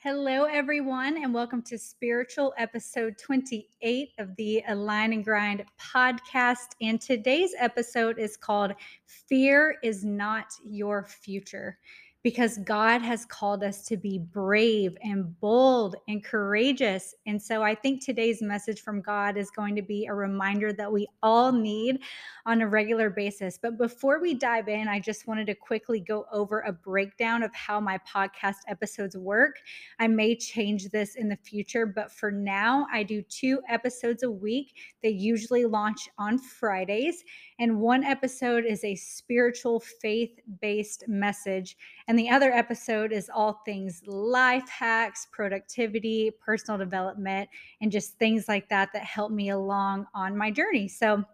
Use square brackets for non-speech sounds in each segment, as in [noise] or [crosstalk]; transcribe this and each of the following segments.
Hello, everyone, and welcome to Spiritual Episode 28 of the Align and Grind podcast. And today's episode is called Fear is Not Your Future because God has called us to be brave and bold and courageous. And so I think today's message from God is going to be a reminder that we all need on a regular basis. But before we dive in, I just wanted to quickly go over a breakdown of how my podcast episodes work. I may change this in the future, but for now, I do two episodes a week. They usually launch on Fridays and one episode is a spiritual faith based message. And the other episode is all things life hacks, productivity, personal development, and just things like that that help me along on my journey. So,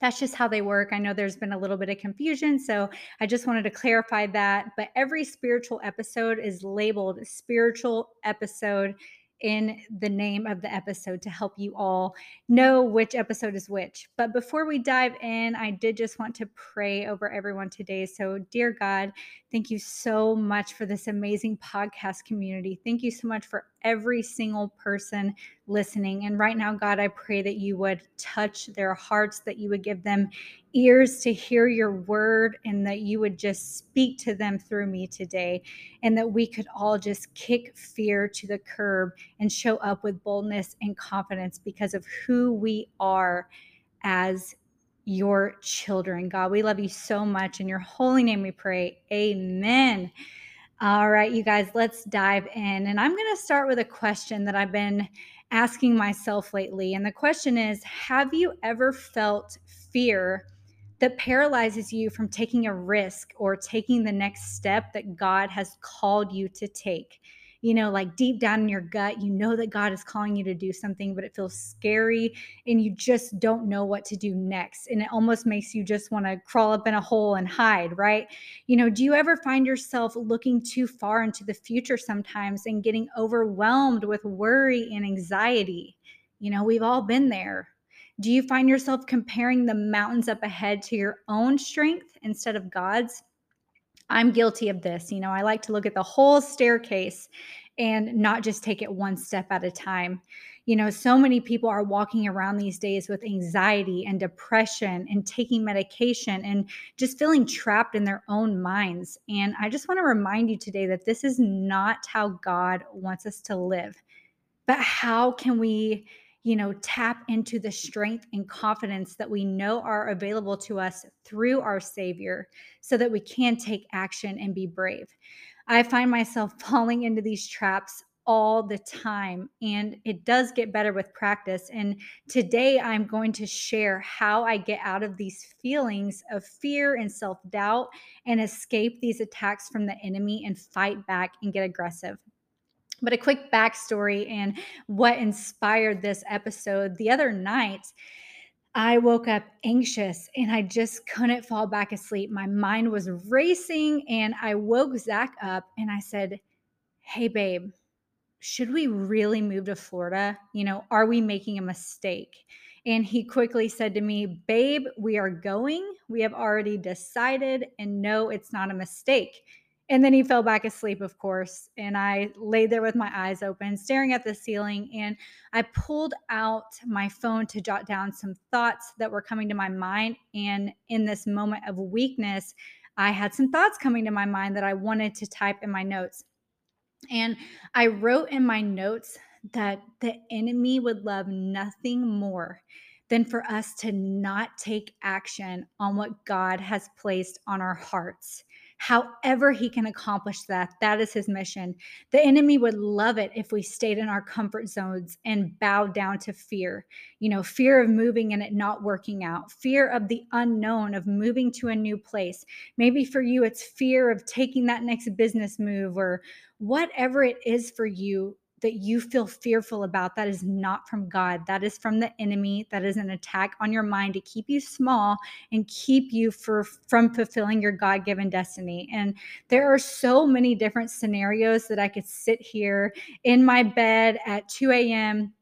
that's just how they work. I know there's been a little bit of confusion, so I just wanted to clarify that. But every spiritual episode is labeled spiritual episode in the name of the episode to help you all know which episode is which. But before we dive in, I did just want to pray over everyone today. So, dear God, thank you so much for this amazing podcast community. Thank you so much for every single person listening. And right now, God, I pray that you would touch their hearts, that you would give them ears to hear your word, and that you would just speak to them through me today. And that we could all just kick fear to the curb and show up with boldness and confidence because of who we are as your children. God, we love you so much. In your holy name we pray. Amen. All right, you guys, let's dive in. And I'm going to start with a question that I've been asking myself lately. And the question is Have you ever felt fear that paralyzes you from taking a risk or taking the next step that God has called you to take? you know, like deep down in your gut, you know that God is calling you to do something, but it feels scary and you just don't know what to do next. And it almost makes you just want to crawl up in a hole and hide, right? You know, do you ever find yourself looking too far into the future sometimes and getting overwhelmed with worry and anxiety? You know, we've all been there. Do you find yourself comparing the mountains up ahead to your own strength instead of God's? I'm guilty of this. You know, I like to look at the whole staircase and not just take it one step at a time. You know, so many people are walking around these days with anxiety and depression and taking medication and just feeling trapped in their own minds. And I just want to remind you today that this is not how God wants us to live. But how can we you know, tap into the strength and confidence that we know are available to us through our Savior so that we can take action and be brave. I find myself [laughs] falling into these traps all the time and it does get better with practice and today I'm going to share how I get out of these feelings of fear and self-doubt and escape these attacks from the enemy and fight back and get aggressive but a quick backstory and what inspired this episode the other night. I woke up anxious and I just couldn't fall back asleep. My mind was racing, and I woke Zach up and I said, Hey, babe, should we really move to Florida? You know, are we making a mistake? And he quickly said to me, Babe, we are going. We have already decided, and no, it's not a mistake. And then he fell back asleep, of course. And I laid there with my eyes open, staring at the ceiling. And I pulled out my phone to jot down some thoughts that were coming to my mind. And in this moment of weakness, I had some thoughts coming to my mind that I wanted to type in my notes. And I wrote in my notes that the enemy would love nothing more than for us to not take action on what God has placed on our hearts. However, he can accomplish that, that is his mission. The enemy would love it if we stayed in our comfort zones and bowed down to fear. You know, fear of moving and it not working out, fear of the unknown, of moving to a new place. Maybe for you, it's fear of taking that next business move or whatever it is for you that you feel fearful about, that is not from God. That is from the enemy. That is an attack on your mind to keep you small and keep you for, from fulfilling your God given destiny. And there are so many different scenarios that I could sit here in my bed at 2 a.m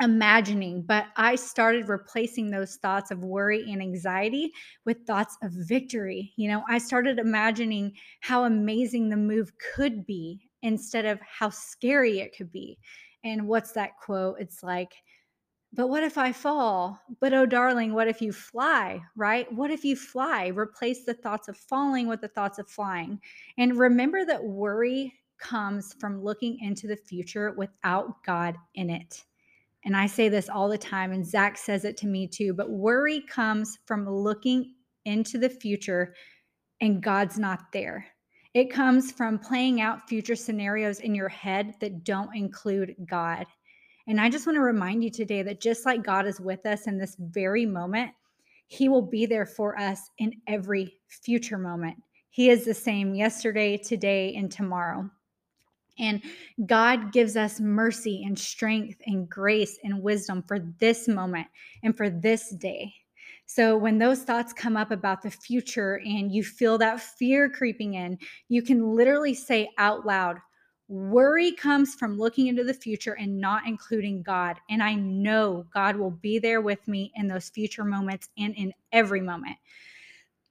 imagining, but I started replacing those thoughts of worry and anxiety with thoughts of victory. You know, I started imagining how amazing the move could be instead of how scary it could be. And what's that quote? It's like, but what if I fall? But oh, darling, what if you fly, right? What if you fly? Replace the thoughts of falling with the thoughts of flying. And remember that worry comes from looking into the future without God in it. And I say this all the time, and Zach says it to me too, but worry comes from looking into the future and God's not there. It comes from playing out future scenarios in your head that don't include God. And I just want to remind you today that just like God is with us in this very moment, He will be there for us in every future moment. He is the same yesterday, today, and tomorrow. And God gives us mercy and strength and grace and wisdom for this moment and for this day. So when those thoughts come up about the future and you feel that fear creeping in, you can literally say out loud, Worry comes from looking into the future and not including God. And I know God will be there with me in those future moments and in every moment.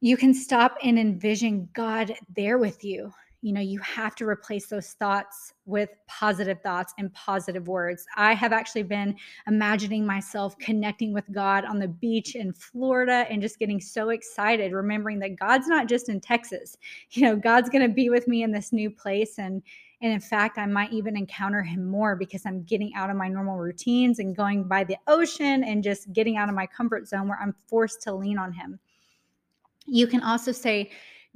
You can stop and envision God there with you you know you have to replace those thoughts with positive thoughts and positive words. I have actually been imagining myself connecting with god on the beach in florida and just getting so excited remembering that god's not just in texas. [laughs] You know god's going to be with me in this new place and and in fact i might even encounter him more because i'm getting out of my normal routines and going by the ocean and just getting out of my comfort zone where i'm forced to lean on him. You can also say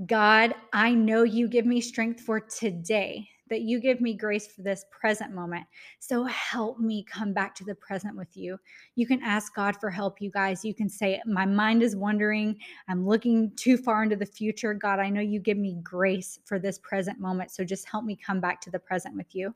God, I know you give me strength for today, that you give me grace for this present moment. So help me come back to the present with you. You can ask God for help, you guys. You can say, My mind is wandering. I'm looking too far into the future. God, I know you give me grace for this present moment. So just help me come back to the present with you.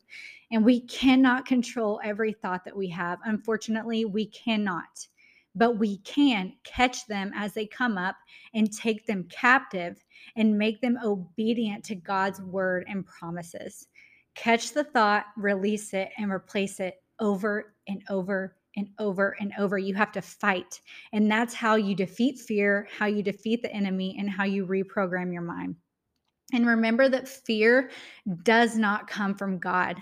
And we cannot control every thought that we have. Unfortunately, we cannot but we can catch them as they come up and take them captive and make them obedient to God's word and promises. Catch the thought, release it, and replace it over and over and over and over. You have to fight. And that's how you defeat fear, how you defeat the enemy, and how you reprogram your mind. And remember that fear does not come from God.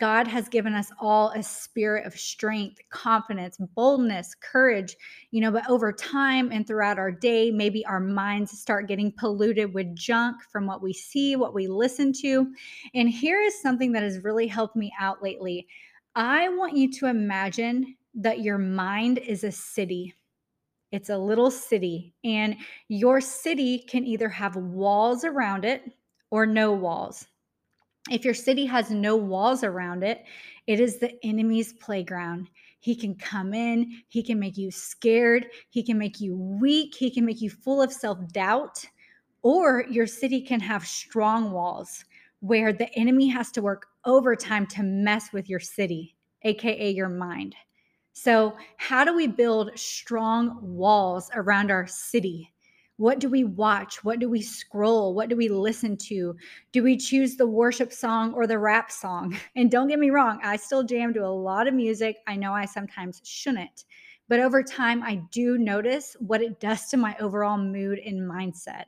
God has given us all a spirit of strength, confidence, boldness, courage, you know, but over time and throughout our day, maybe our minds start getting polluted with junk from what we see, what we listen to. And here is something that has really helped me out lately. I want you to imagine that your mind is a city. It's a little city, and your city can either have walls around it or no walls. If your city has no walls around it, it is the enemy's playground. He can come in, he can make you scared, he can make you weak, he can make you full of self doubt. Or your city can have strong walls where the enemy has to work overtime to mess with your city, AKA your mind. So, how do we build strong walls around our city? What do we watch? What do we scroll? What do we listen to? Do we choose the worship song or the rap song? [laughs] And don't get me wrong, I still jam to a lot of music. I know I sometimes shouldn't. But over time, I do notice what it does to my overall mood and mindset.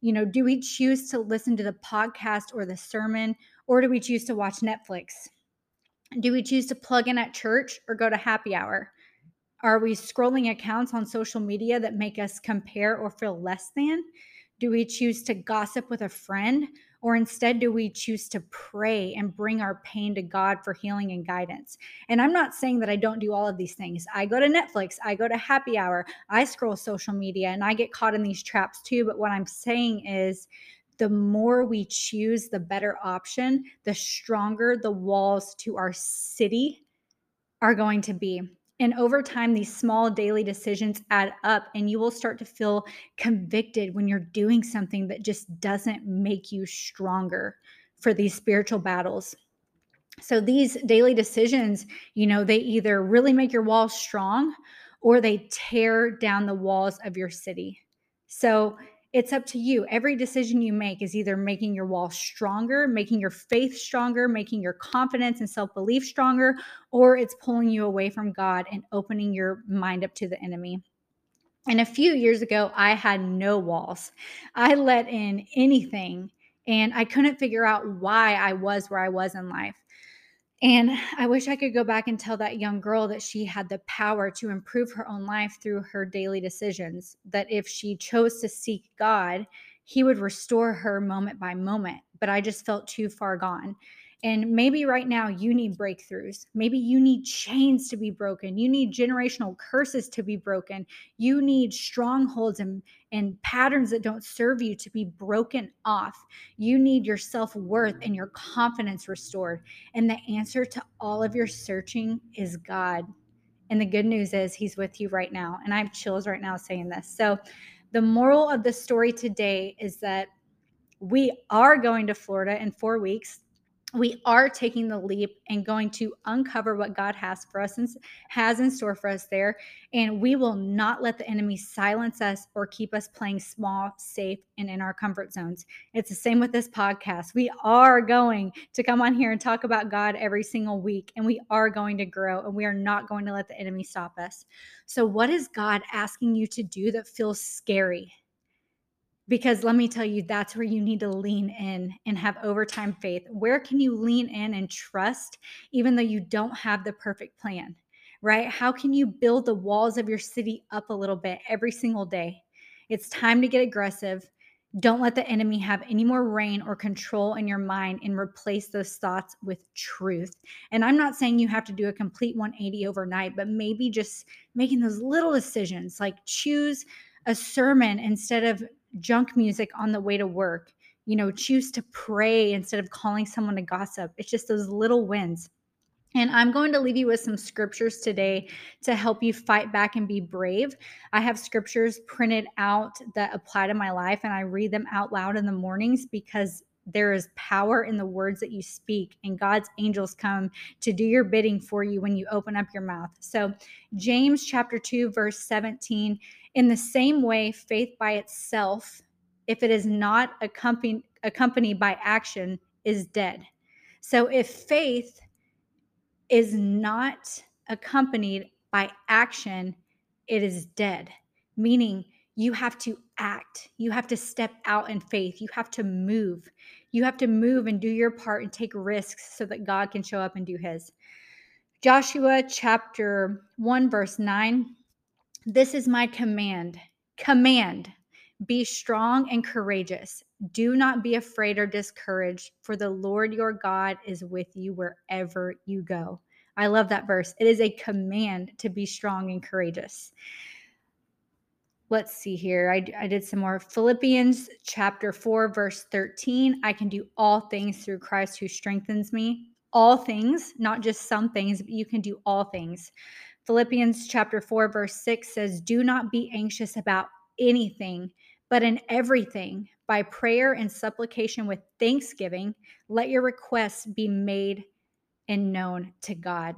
You know, do we choose to listen to the podcast or the sermon, or do we choose to watch Netflix? Do we choose to plug in at church or go to happy hour? Are we scrolling accounts on social media that make us compare or feel less than? Do we choose to gossip with a friend? Or instead, do we choose to pray and bring our pain to God for healing and guidance? And I'm not saying that I don't do all of these things. I go to Netflix, I go to happy hour, I scroll social media, and I get caught in these traps too. But what I'm saying is, the more we choose the better option, the stronger the walls to our city are going to be. And over time, these small daily decisions add up, and you will start to feel convicted when you're doing something that just doesn't make you stronger for these spiritual battles. So, these daily decisions, you know, they either really make your walls strong or they tear down the walls of your city. So, it's up to you. Every decision you make is either making your wall stronger, making your faith stronger, making your confidence and self belief stronger, or it's pulling you away from God and opening your mind up to the enemy. And a few years ago, I had no walls. I let in anything And I couldn't figure out why I was where I was in life. And I wish I could go back and tell that young girl that she had the power to improve her own life through her daily decisions, that if she chose to seek God, He would restore her moment by moment. But I just felt too far gone. And maybe right now you need breakthroughs. Maybe you need chains to be broken. You need generational curses to be broken. You need strongholds and, and patterns that don't serve you to be broken off. You need your self worth and your confidence restored. And the answer to all of your searching is God. And the good news is He's with you right now. And I have chills right now saying this. So, the moral of the story today is that we are going to Florida in four weeks we are taking the leap and going to uncover what God has for us and has in store for us there. And we will not let the enemy silence us or keep us playing small, safe, and in our comfort zones. It's the same with this podcast. We are going to come on here and talk about God every single week, and we are going to grow, and we are not going to let the enemy stop us. So, what is God asking you to do that feels scary? Because let me tell you that's where you need to lean in and have overtime faith. Where can you lean in and trust even though you don't have the perfect plan right? How can you build the walls of your city up a little bit every single day? It's time to get aggressive. Don't let the enemy have any more reign or control in your mind and replace those thoughts with truth. And I'm not saying you have to do a complete 180 overnight, but maybe just making those little decisions like choose a sermon instead of junk music on the way to work. You know, choose to pray instead of calling someone to gossip. It's just those little wins. And I'm going to leave you with some scriptures today to help you fight back and be brave. I have scriptures printed out that apply to my life, and I read them out loud in the mornings because there is power in the words that you speak, and God's angels come to do your bidding for you when you open up your mouth. So, James chapter 2, verse 17 in the same way, faith by itself, if it is not accompanied, accompanied by action, is dead. So if faith is not accompanied by action, it is dead, meaning you have to act. You have to step out in faith. You have to move. You have to move and do your part and take risks so that God can show up and do his. Joshua chapter 1, verse 9 this is my command. Command be strong and courageous. Do not be afraid or discouraged, for the Lord your God is with you wherever you go. I love that verse. It is a command to be strong and courageous. Let's see here. I, I did some more. Philippians chapter 4, verse 13. I can do all things through Christ who strengthens me. All things, not just some things, but you can do all things. Philippians chapter 4 verse 6 says, "Do not be anxious about anything, but in everything, by prayer and supplication with thanksgiving, let your requests be made and known to God."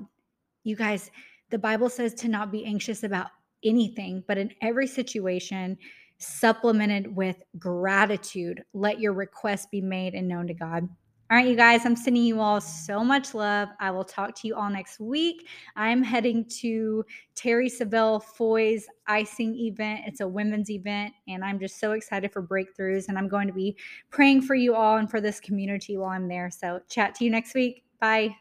You guys, the Bible says to not be anxious about anything, but in every situation, supplemented with gratitude, let your request be made and known to God. All right, you guys, I'm sending you all so much love. I will talk to you all next week. I'm heading to Terri Savelle Foy's icing event. It's a women's event, and I'm just so excited for breakthroughs. And I'm going to be praying for you all and for this community while I'm there. So, chat to you next week. Bye.